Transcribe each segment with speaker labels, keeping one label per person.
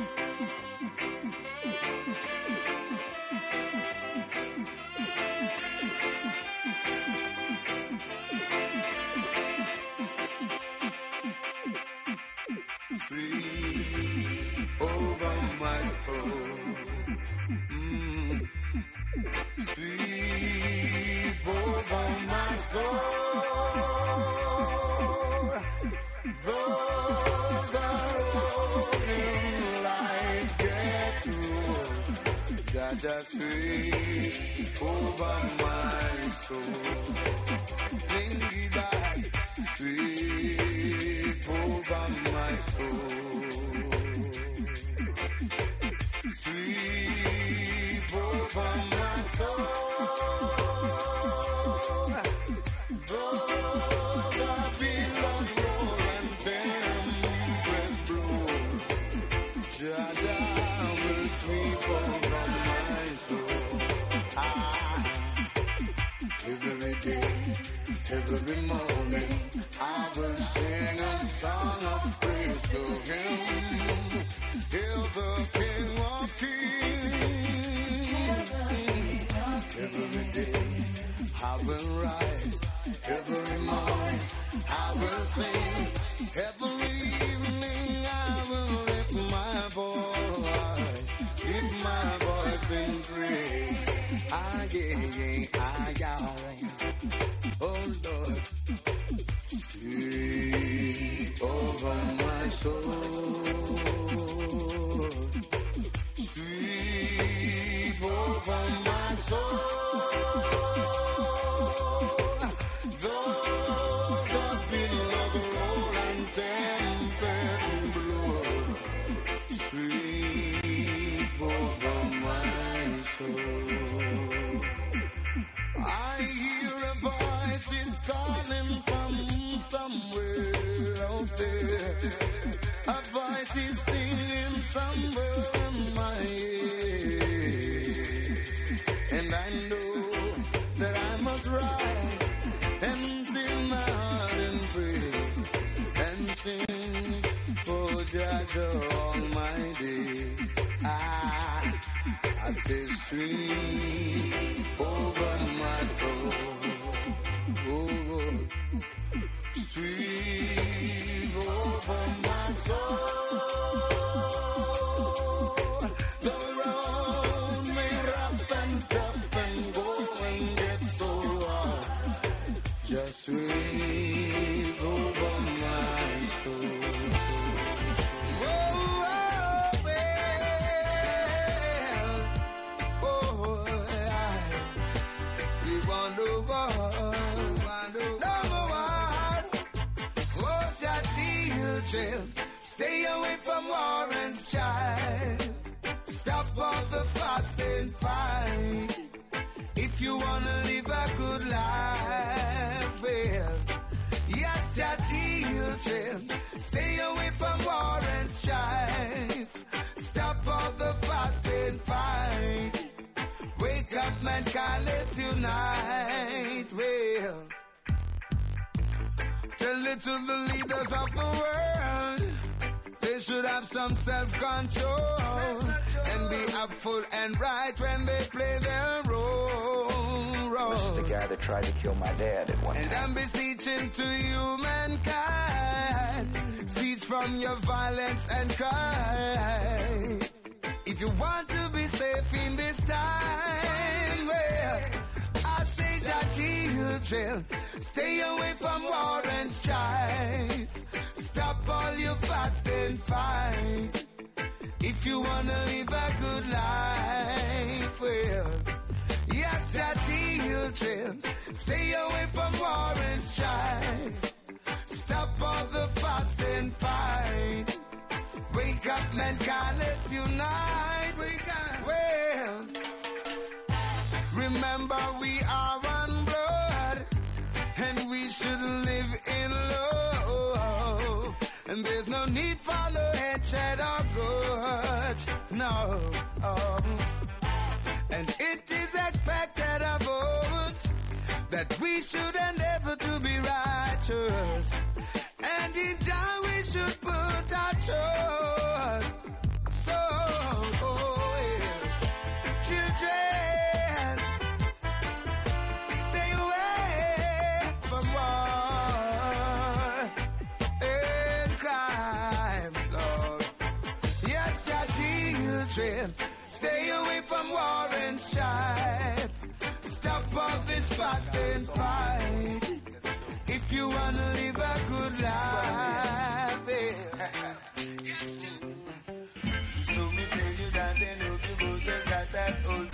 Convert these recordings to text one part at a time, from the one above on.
Speaker 1: 嗯嗯。Just sweep over my soul. Bring back, Ah, yeah, yeah, ah. Oh, Lord. Sweep over my soul. Sweep over my soul. For to the leaders of the world. They should have some self-control and be upful and right when they play their role.
Speaker 2: This is the guy that tried to kill my dad at one
Speaker 1: And
Speaker 2: time.
Speaker 1: I'm beseeching to you, mankind, cease from your violence and crime. If you want to be safe in this time, children, stay away from war and strife. Stop all your fuss and fight. If you wanna live a good life, well, yes, Jah children, stay away from war and strife. Stop all the fuss and fight. Wake up, mankind, let's unite. Wake up. Well, remember we And there's no need for the hatred or grudge. No. Um, and it is expected of us that we should endeavor to be righteous. All and fight. If you wanna live a good life, yeah. so me tell you that they know you go they got that old.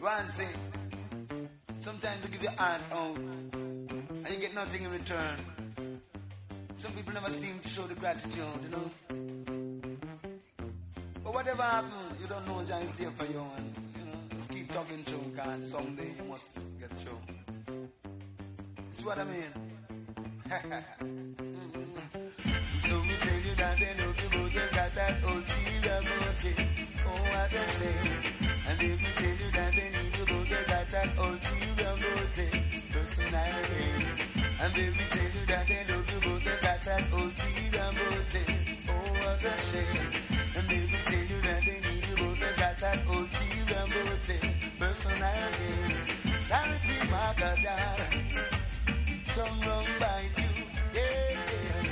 Speaker 1: One thing. Sometimes you give your hand out and you get nothing in return. Some people never seem to show the gratitude, you know. But whatever happens, you don't know John is there for you and you know, just keep talking him and someday you must get through. See what I mean? so me tell you that they know people they got that ulterior motive. Oh what a shame. And if me tell you that they need you go they got that ulterior motive. Personality. And if me tell you that they love you but they got that ulterior motive. Oh what a shame. That ulterior motive. Personality. Sorry my God. Some wrong by you. Yeah, yeah. And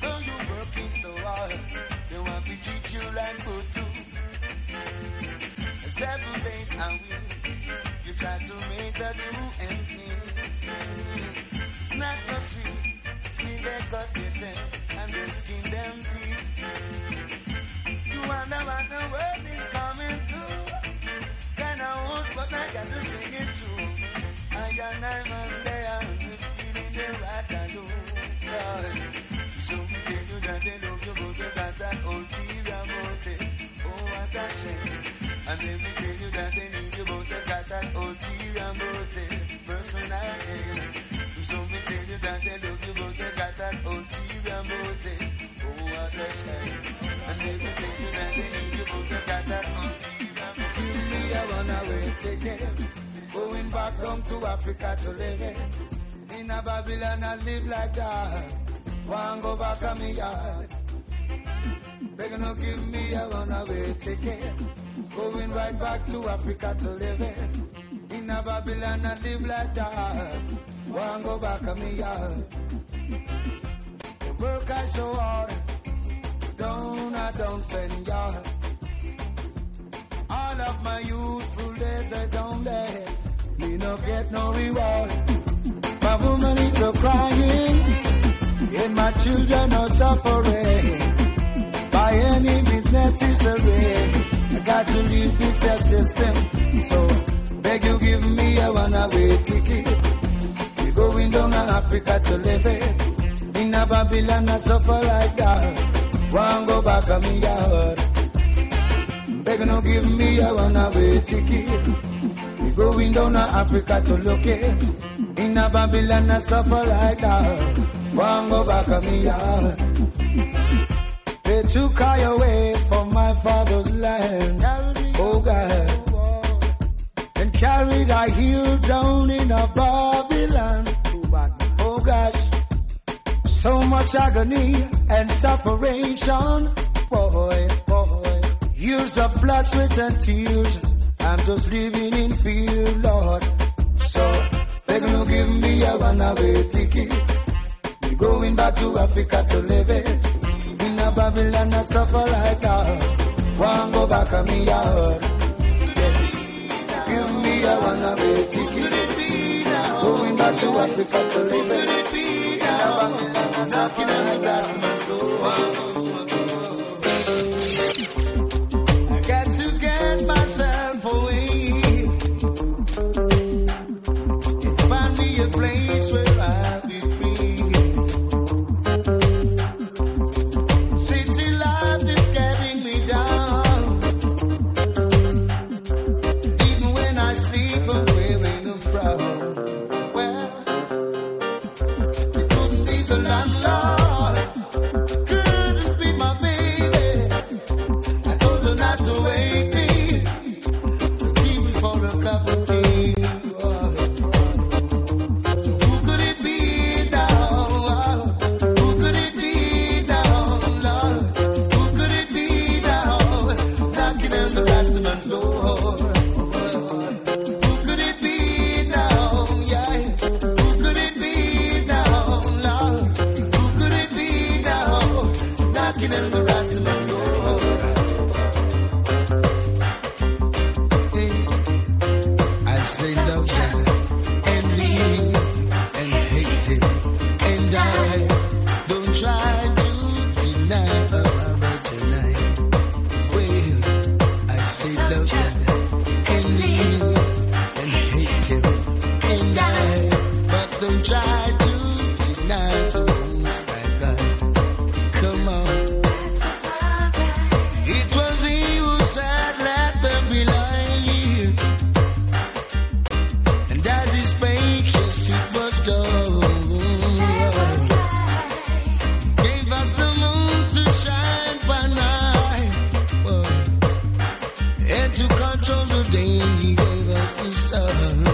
Speaker 1: though you working so hard, they want to treat you like Butu. Seven days a week, you try to make the two ends meet. It's not so sweet, still they cut their teeth and then skin them teeth. You wonder what the world is I got to sing it too. I got nine man there, and you feeling the right I do. God. So you that they love you, but they got that ulterior motive. Oh, what a shame. And then we tell you that they need you, but they got that ulterior motive. Personality. So we tell you that they love you, but they got that ulterior motive. Oh, what a shame. And then we tell you that they need you, but they got ulterior runaway ticket. Going back home to Africa to live. In a Babylon, I live like that. Want go back on me yard. Begging no give me a runaway ticket. Going right back to Africa to live. In a Babylon, I live like that. Want go back on me yard. Work I so hard. Don't I don't send yard. All of my youthful days I don't let me no get no reward. My woman is a crying, and my children are suffering. By any a way. I got to leave this system. So beg you give me a one-way ticket. We going down to Africa to live it. In a Babylon I suffer like that. Want go back on me yard. Beg no give me a one-way ticket. We going down to Africa to look it. In a Babylon I suffer like that. Want go back on me yard. They took I away from my father's land. Oh God. And carried I here down in a Babylon. Oh gosh. So much agony and separation. Boy. Years of blood, sweat, and tears. I'm just living in fear, Lord. So, beg no give me a runaway ticket. We going back to Africa to live it. In a Babylon, I suffer like that. Want go back on me yard. Yeah. Give me a runaway ticket. Going back to Africa to live it. he gave up his son.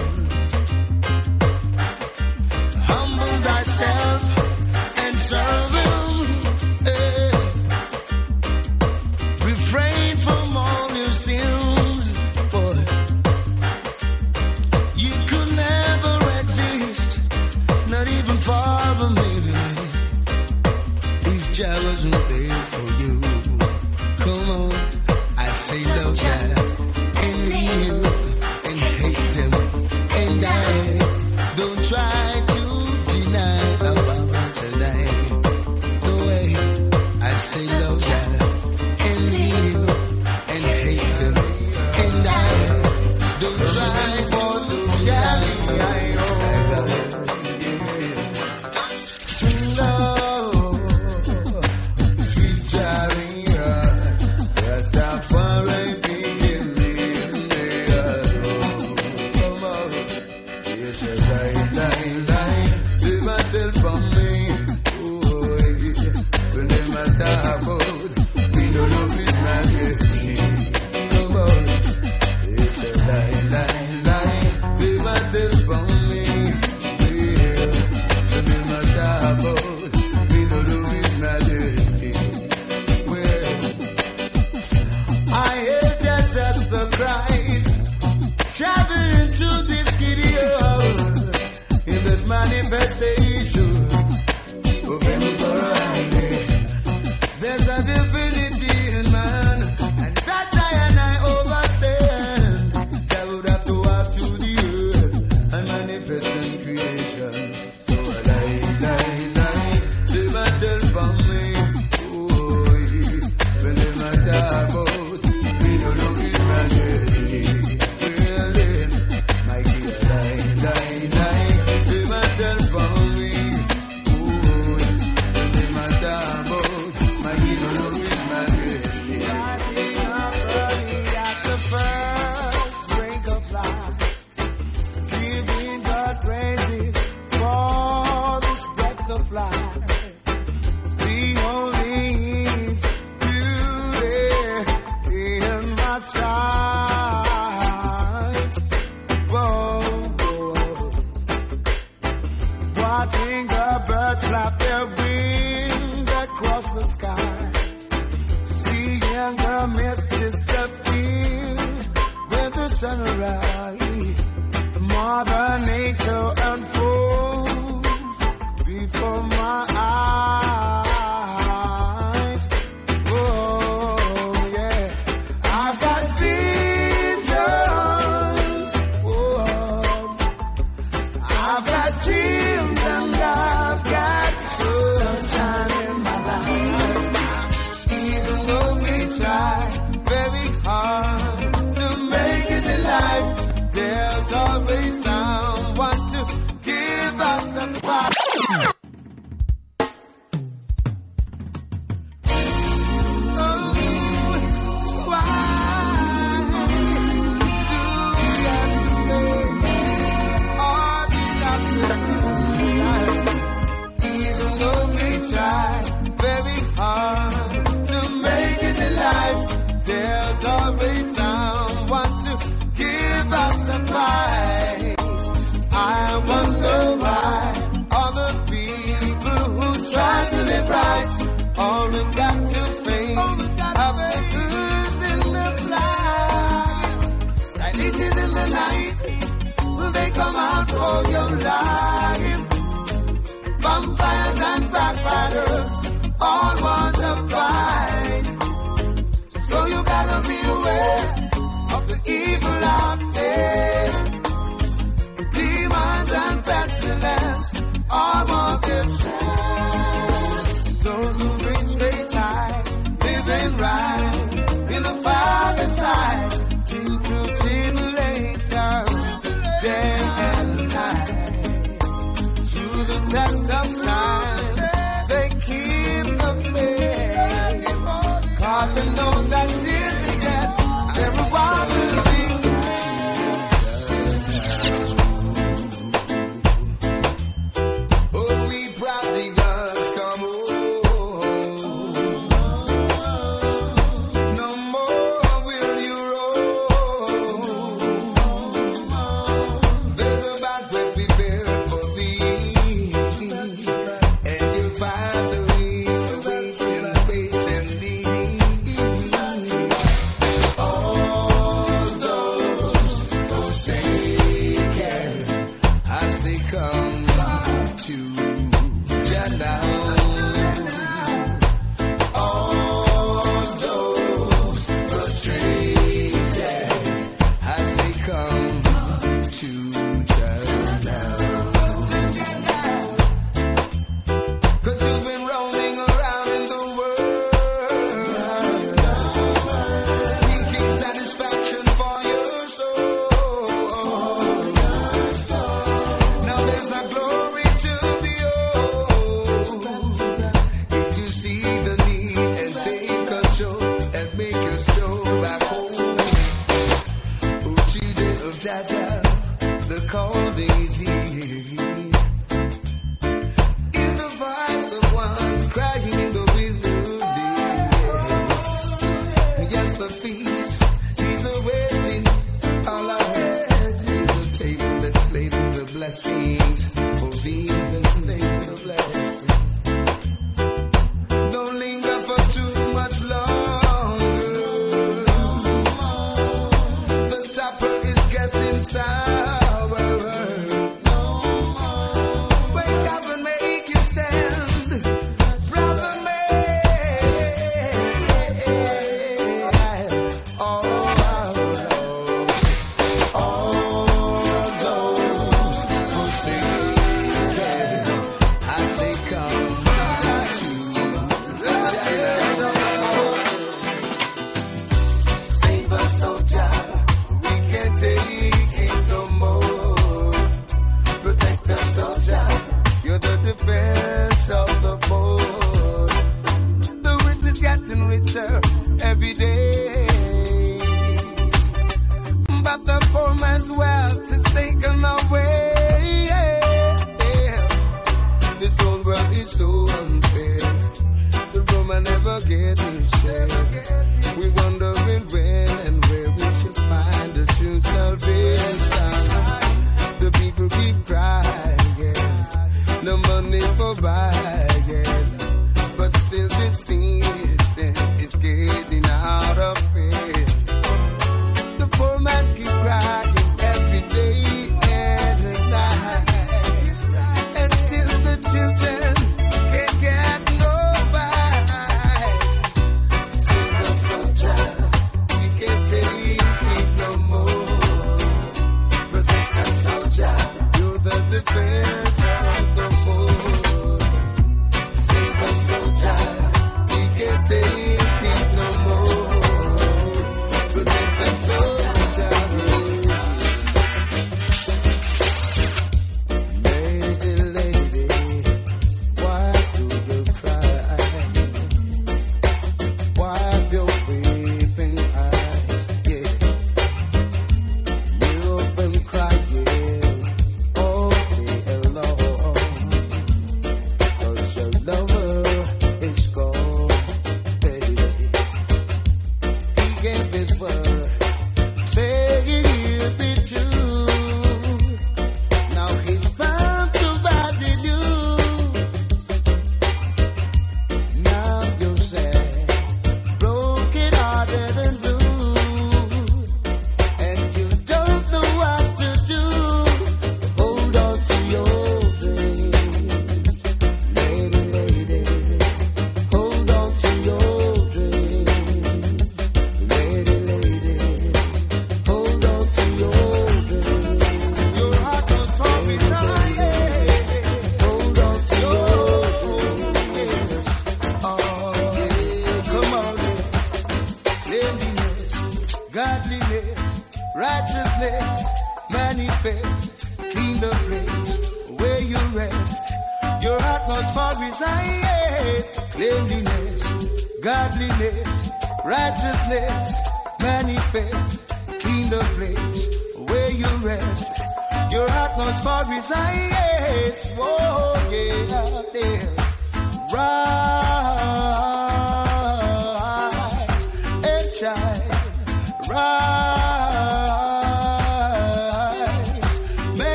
Speaker 1: all want to fight. So you gotta be aware of the evil out there. Demons and pestilence all want to Those who bring straight eyes, living right in the fire inside. dream through tribulation, day and night. Through the test of You. woman ever get his share. We wondering when and where we should find the true salvation. The people keep crying, no money for buying.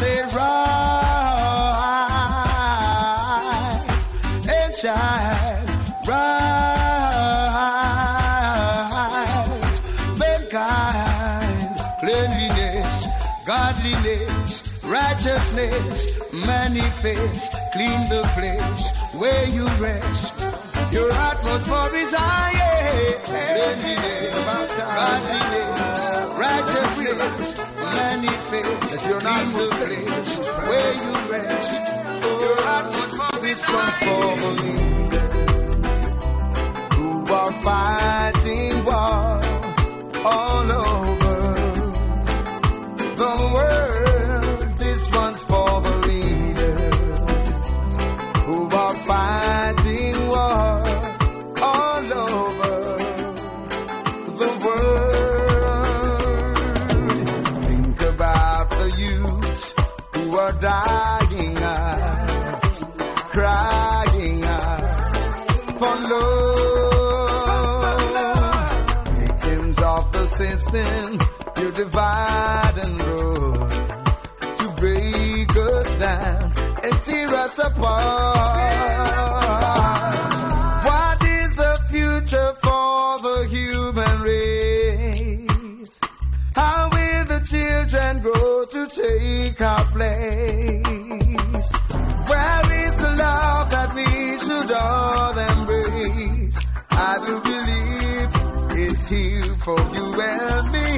Speaker 1: said, rise and shine, rise. Mankind, cleanliness, godliness, righteousness, manifest, clean the place where you rest. Your atmosphere is high. Cleanliness, godliness, righteousness, manifest if you're not the place where you rest, your heart was transforming. for you and me.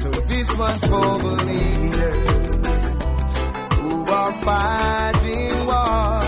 Speaker 1: So this one's for the leaders who are fighting wars.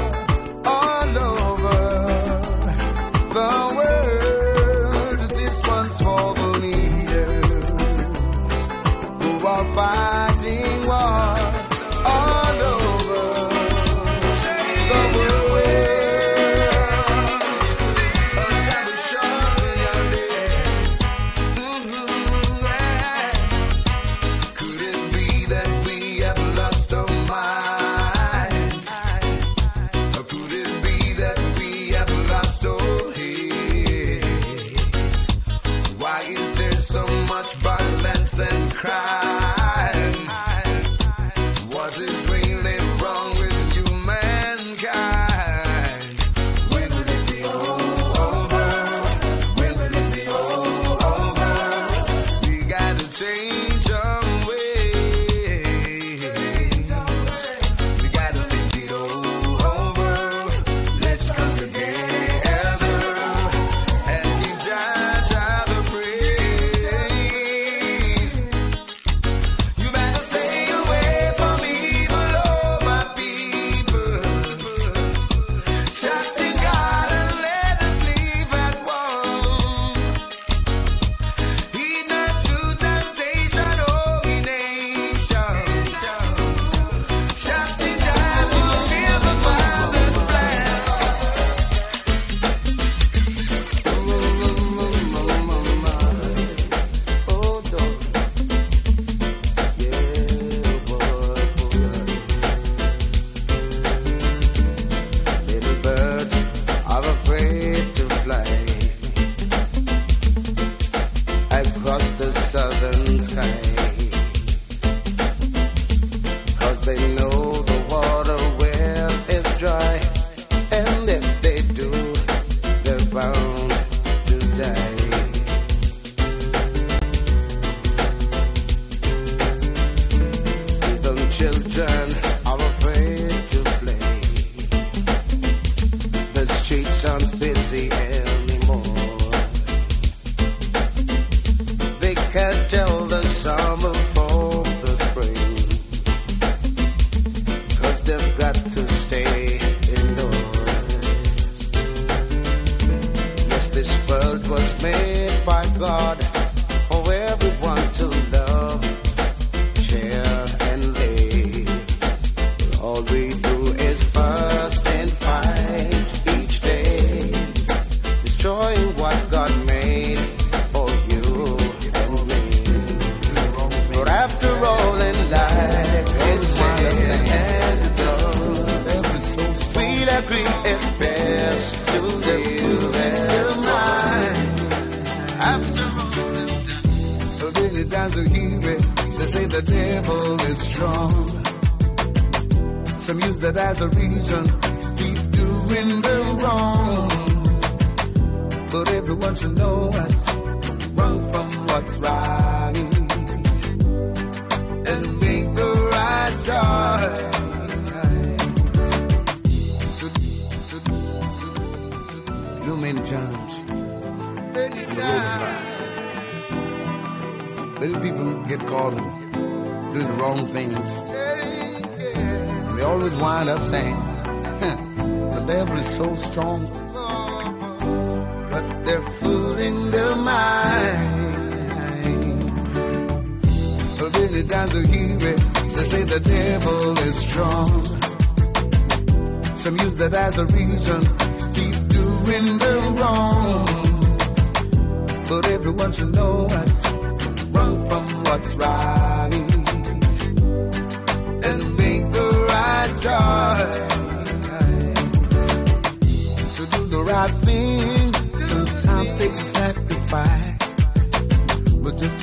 Speaker 1: could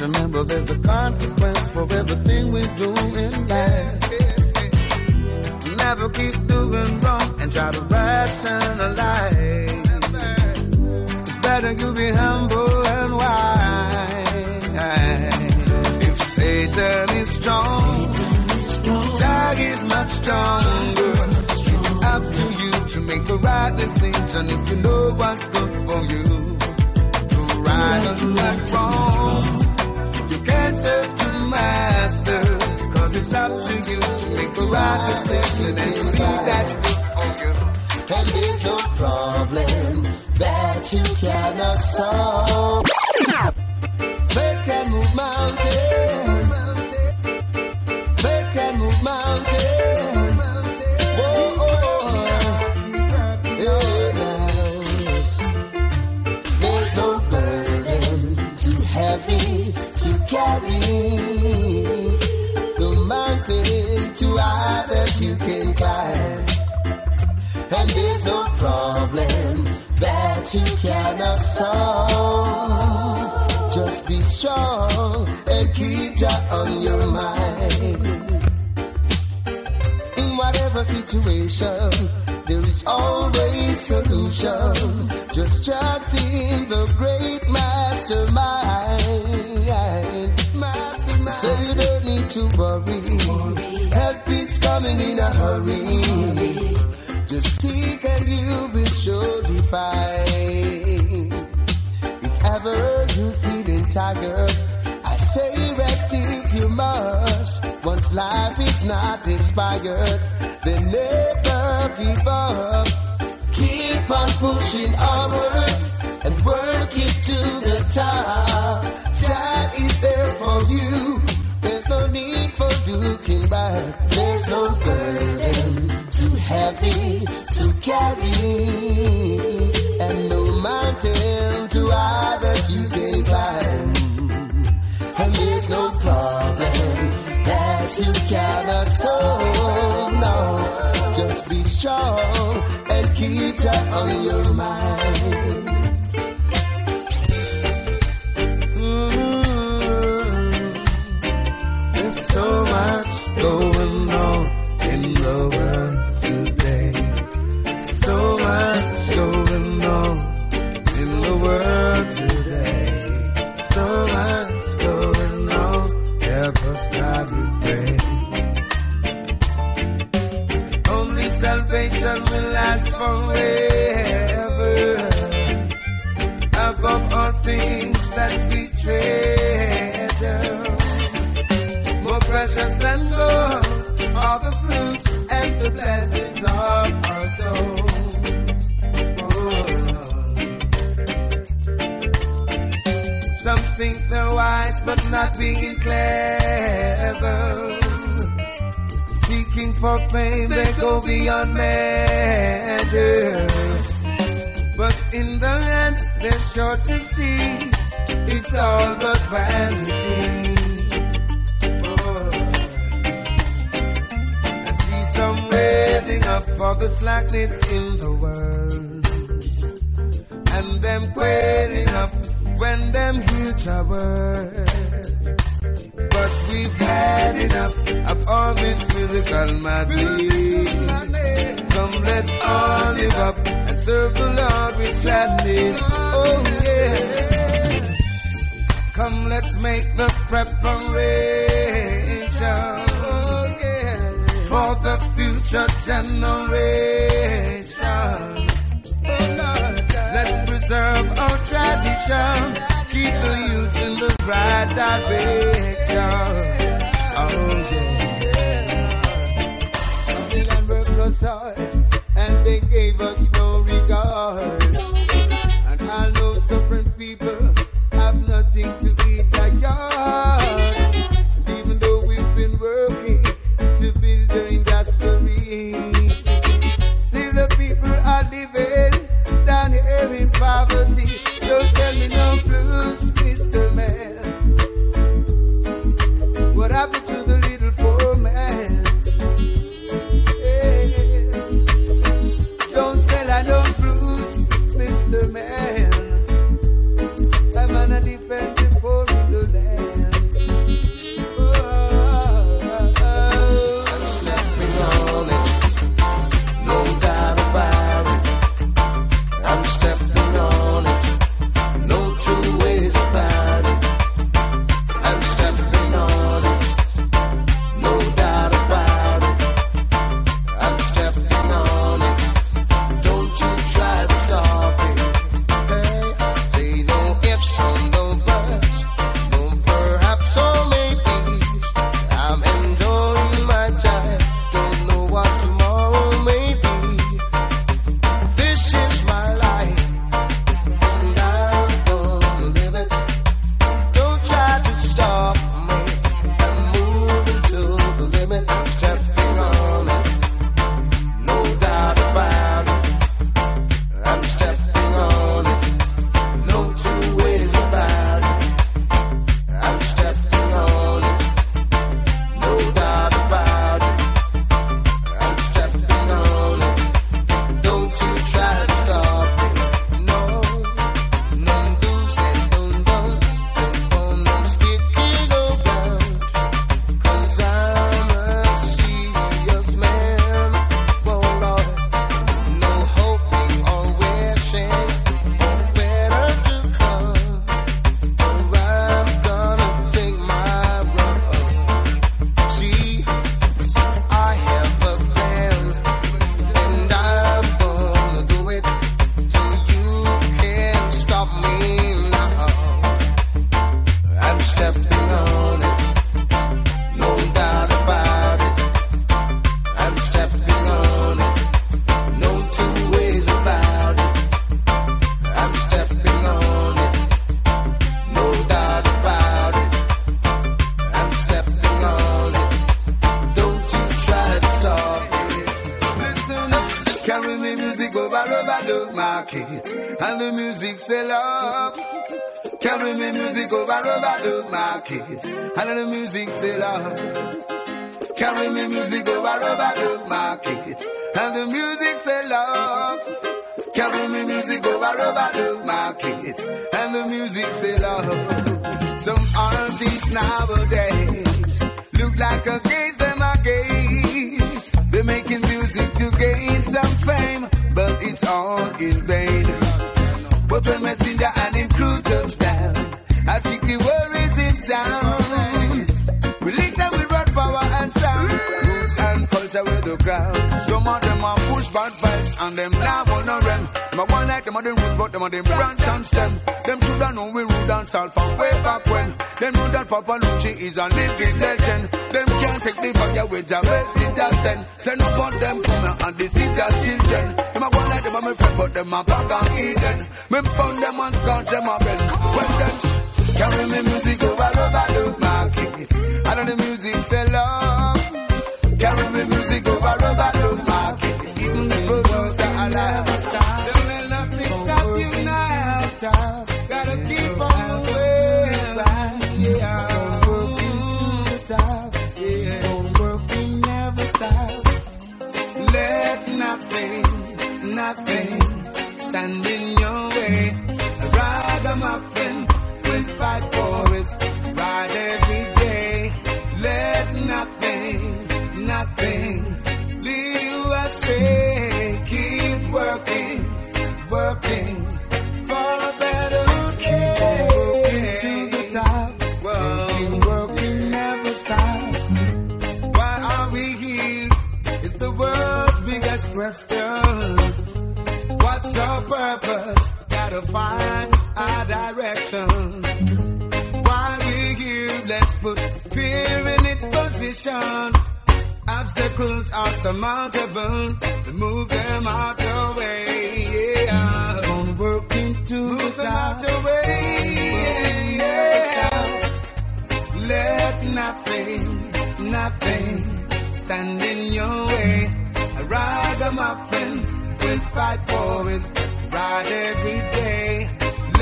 Speaker 1: remember there's a consequence for everything we do in life. Never keep doing wrong and try to rationalize. It's better you be humble and wise. If Satan is strong, Jah is much stronger. It's up to you to make the right decision if you know what's good for you To right and what's wrong. You can't masters, cause it's up to you to make the right decision and see that's good for you.
Speaker 3: And there's no problem that you cannot solve. They can move mountains. Carry. The mountain too high that you can climb. And there's no problem that you cannot solve. Just be strong and keep that on your mind. In whatever situation, there is always a solution. Just trust in the great mastermind. To worry. Help is coming in a hurry. Just seek and you will surely find. If ever you feeling tired, I say rest if you must. Once life is not expired, then never give up. Keep on pushing onward and work it to the top. God is there for you. Need for looking back. There's no burden too heavy to carry, and no mountain too high that you can climb. And there's no problem that you cannot solve. No, just be strong and keep that on your mind.
Speaker 1: Precious than gold are the fruits and the blessings of our soul. Oh. Some think they're wise, but not being clever. Seeking for fame, they go beyond measure. But in the end, they're sure to see it's all but vanity. Up for the slackness in the world, and them quailing up when them hear word. But we've had enough of all this musical madness. Come, let's all live up and serve the Lord with gladness. Oh yeah. Come, let's make the preparation oh, for the future generation. Let's preserve our tradition, keep the youth in the right direction. Oh yeah. and they gave us and the music sell up. Carry me music over over the market, and the music sell up. Carry me music over over the market, and the music sell up. Some artists nowadays look like a gaze Some of them are push bad vibes and them now wanna rem. Them a one like them of them roots, but them of them branch and stem. Them shoulda know we rude and salt from way back when. Them know that Papa Lucci is a living legend. Them can't take the fire with a message I send. Send up on them come and deceive their children. Them a one like them of me friend, but them a back and Eden. Me found them and scorch them a best. When them carry me music over over the market. I know the music sell up. Carry me music over over While we here, It's the world's biggest question. What's our purpose? Gotta find our direction. Why we give, let's put fear in its position. Obstacles are surmountable. Move them out of the way. Yeah. Gonna work into Move the top. the way. Yeah. Let nothing, nothing stand in your way. A ragamuffin will fight for his right every day.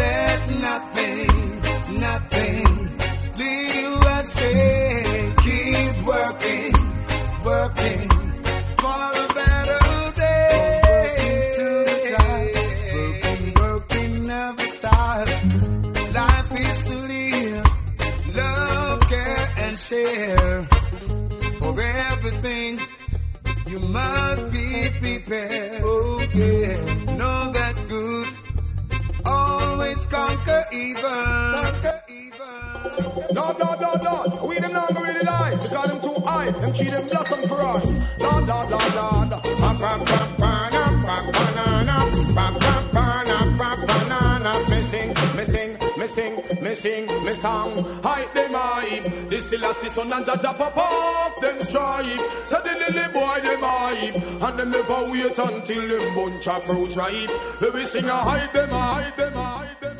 Speaker 1: Let nothing, nothing lead you astray. Keep working, working for a better day. Working, working, never stop. Life is to live, love, care, and share. For everything, you must be prepared. Oh, yeah. Know that good always conquer evil. Conquer evil.
Speaker 4: No, no, no, no. We them not really lie. Because them high. Them cheat them blossom for us. No, no, no, no. Pam, pam, pam, pam, pam, banana. Pam, pam, pam, pam, banana. Me sing, me sing, me song. Hype them hype. This is the son and Jaja pop up. Them stripe. So the lily boy them hype. And them never wait until them bunch of fruits ripe. We sing a hype them hype them hype them.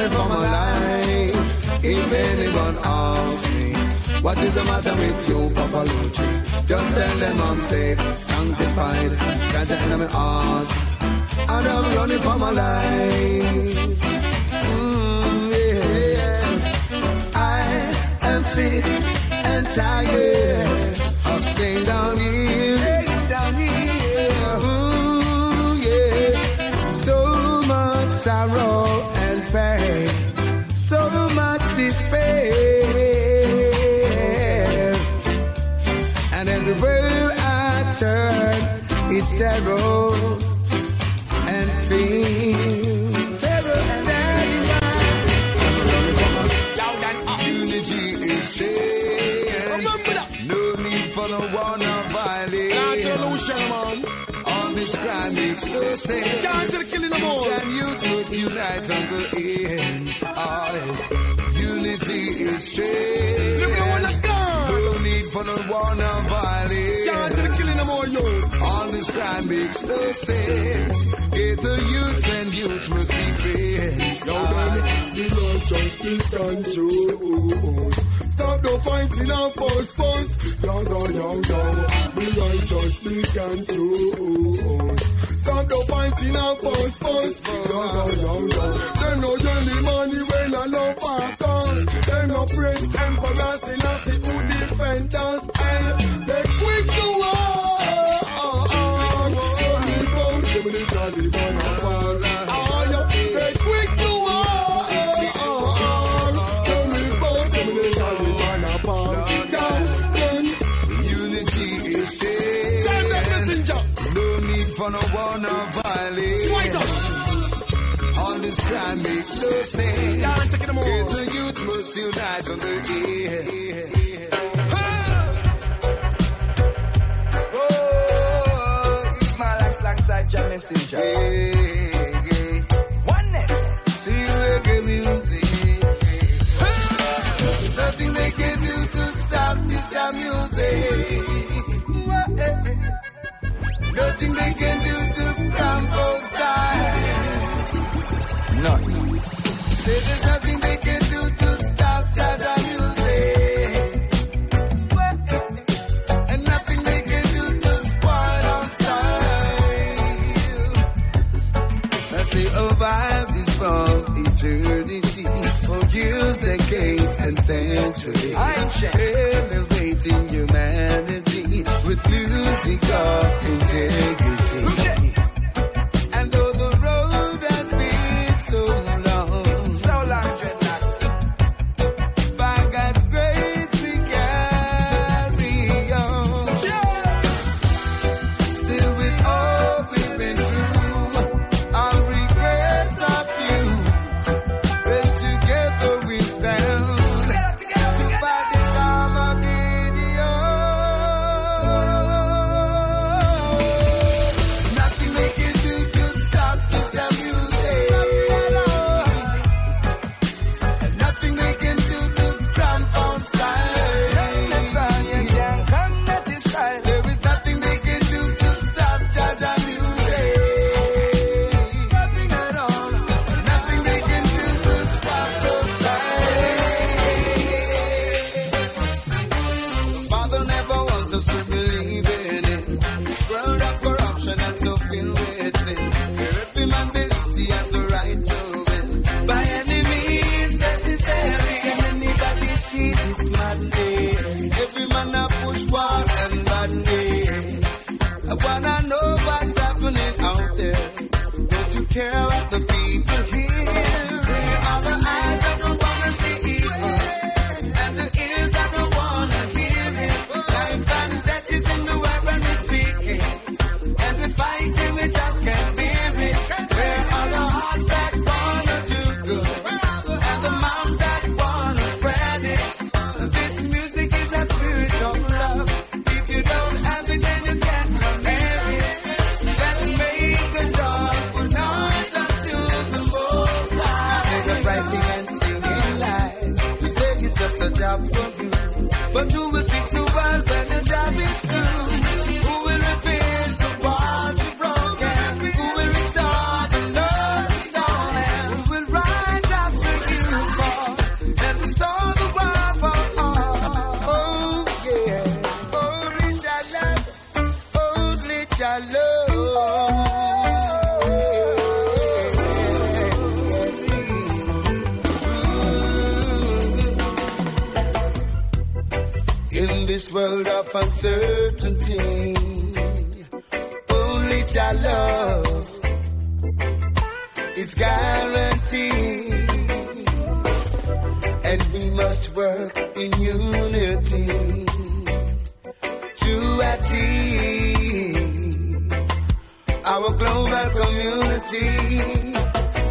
Speaker 1: Running for my life. If anyone asks me, what is the matter with you, Papa Lucci? Just tell them I'm saved, sanctified, can't in my heart and I'm running for my life. Mm, yeah. I am sick and tired of staying down here. terror and fear. terror and. Unity is. No need for no war nor violence. This unite ends. Unity is
Speaker 4: change.
Speaker 1: No need
Speaker 4: for no
Speaker 1: war nor crime makes no sense. Get the youth and youth must be friends.
Speaker 4: Now then, the love just be controlled. Stop the fighting and force force. Younger younger. The love just be controlled. Stop the fighting and force force. Younger younger. They no you're the money when I love our guns. They no friends, emperors, and I
Speaker 1: see
Speaker 4: who
Speaker 1: defend us. for no one
Speaker 4: of violence.
Speaker 1: All this crime makes no sense. Get the youth must unite on the air.
Speaker 3: Oh, it's my life alongside Jah Messenger.
Speaker 1: Yeah. die. Nothing. Say there's nothing they can do to stop Jah Jah music. And nothing they can do to spoil our style. I say a vibe is from eternity. For years, decades, and centuries. Elevating humanity with music of integrity. certainty. Only your love is guaranteed. And we must work in unity to achieve our global community.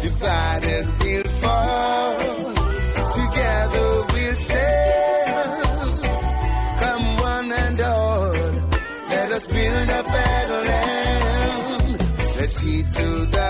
Speaker 1: Divided, we'll to the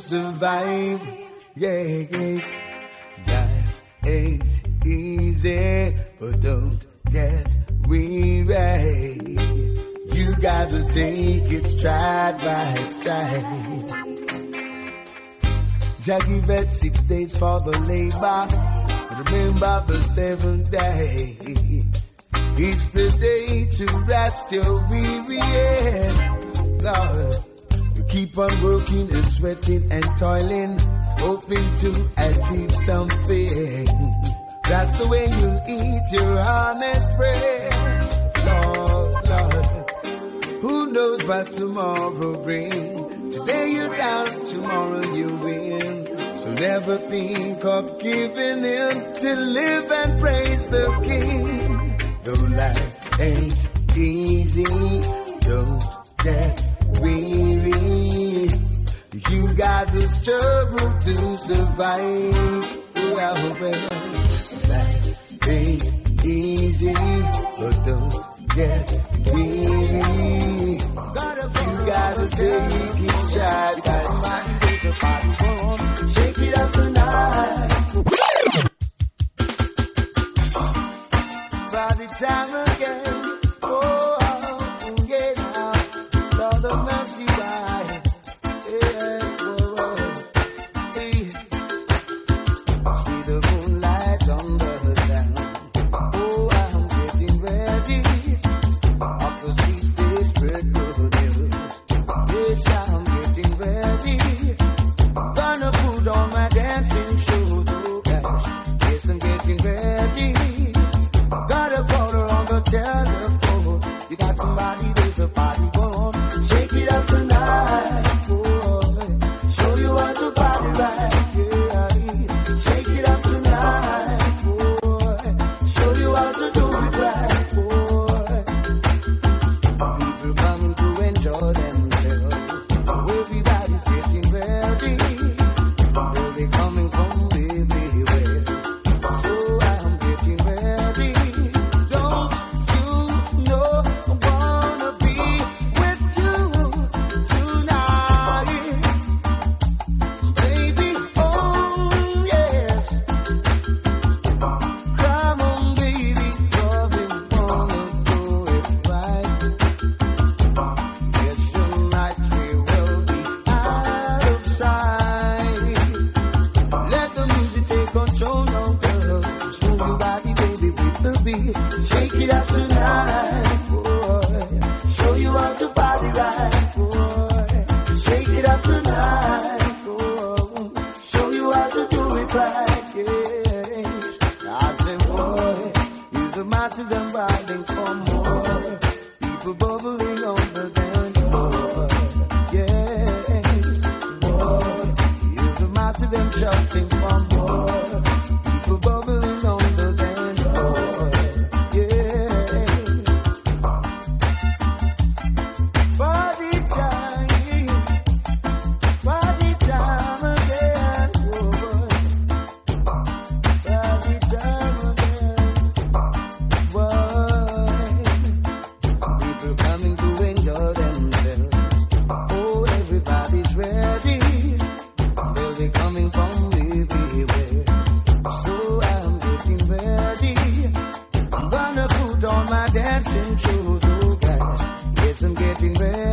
Speaker 1: survive. Yeah, yes. Life ain't easy, but don't get weary. You got to take it stride by stride. Jackie vet six days for the labor. Remember the seventh day. It's the day to rest your weary head, Lord. Keep on working and sweating and toiling, hoping to achieve something. That's the way you eat your honest bread. Lord, Lord, who knows what tomorrow brings? Today you're down, tomorrow you win. So never think of giving in to live and praise the King. Though life ain't easy, don't get weak gotta struggle to survive. Well, that ain't easy, but don't get weary. You gotta take each stride, cause mine is a popcorn. Shake it up tonight. By the time getting ready.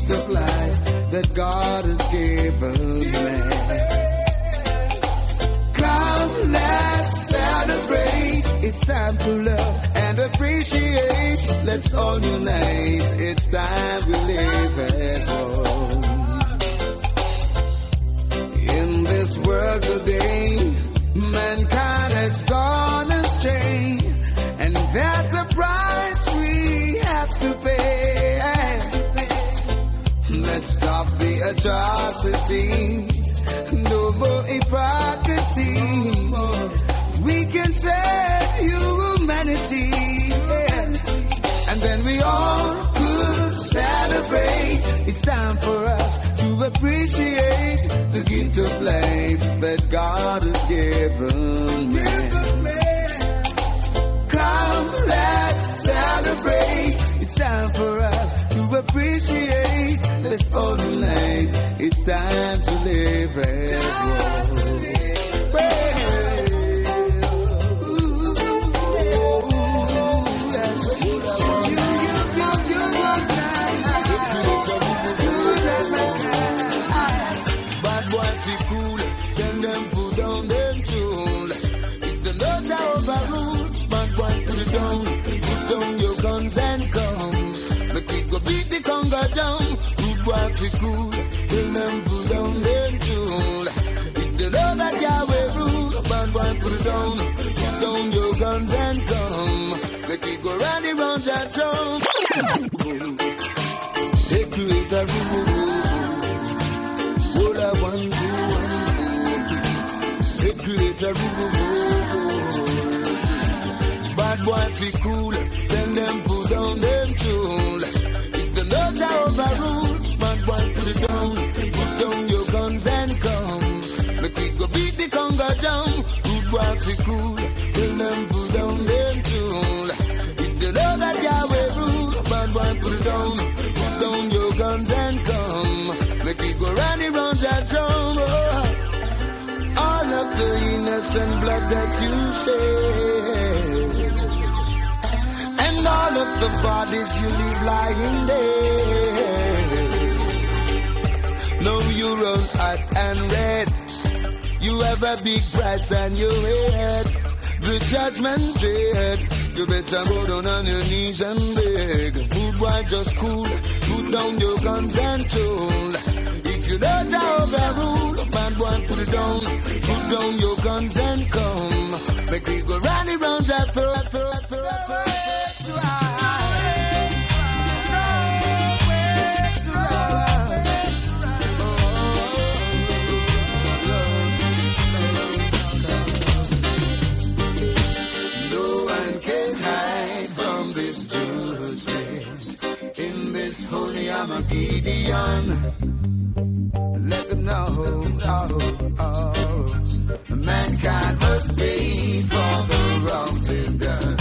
Speaker 1: Gift of life that God has given man. Come, let's celebrate. It's time to love and appreciate. Let's all unite. It's time we live as one. In this world today, mankind has gone astray, Stop the atrocities, no more hypocrisy. We can save humanity, and then we all could celebrate. It's time for us to appreciate the gift of life that God has given man. Come, let's celebrate. It's time for us to appreciate. Let's all unite. It's time to live as one. Bad Boy fi cool, them put down them tool. If the know that Yahweh rule, bad boy put it down. Put down your guns and come. Make it go round and round that drum. They create a rule. What I want to want. It create a rule. Bad boy fi cool, put down. Put down your guns and come. Make we go beat the conga down. Good boy fi cool, then them pull down them tool. If the know that Yahweh rule, bad boy put it down. Put down your guns and come. Make it go round and round that drum. Oh. All of the innocent blood that you shed. And all of the bodies you leave lying there. You run hot and red. You have a big price on your head. The judgment dread. You better go down on your knees and beg. Good boy, just cool. Put down your guns and tool. If you don't overrule, bad boy, put it down. Put down your guns and come. Make we go round and round holy Armageddon, let them know, oh, oh, oh. mankind must pay for the wrongs they've done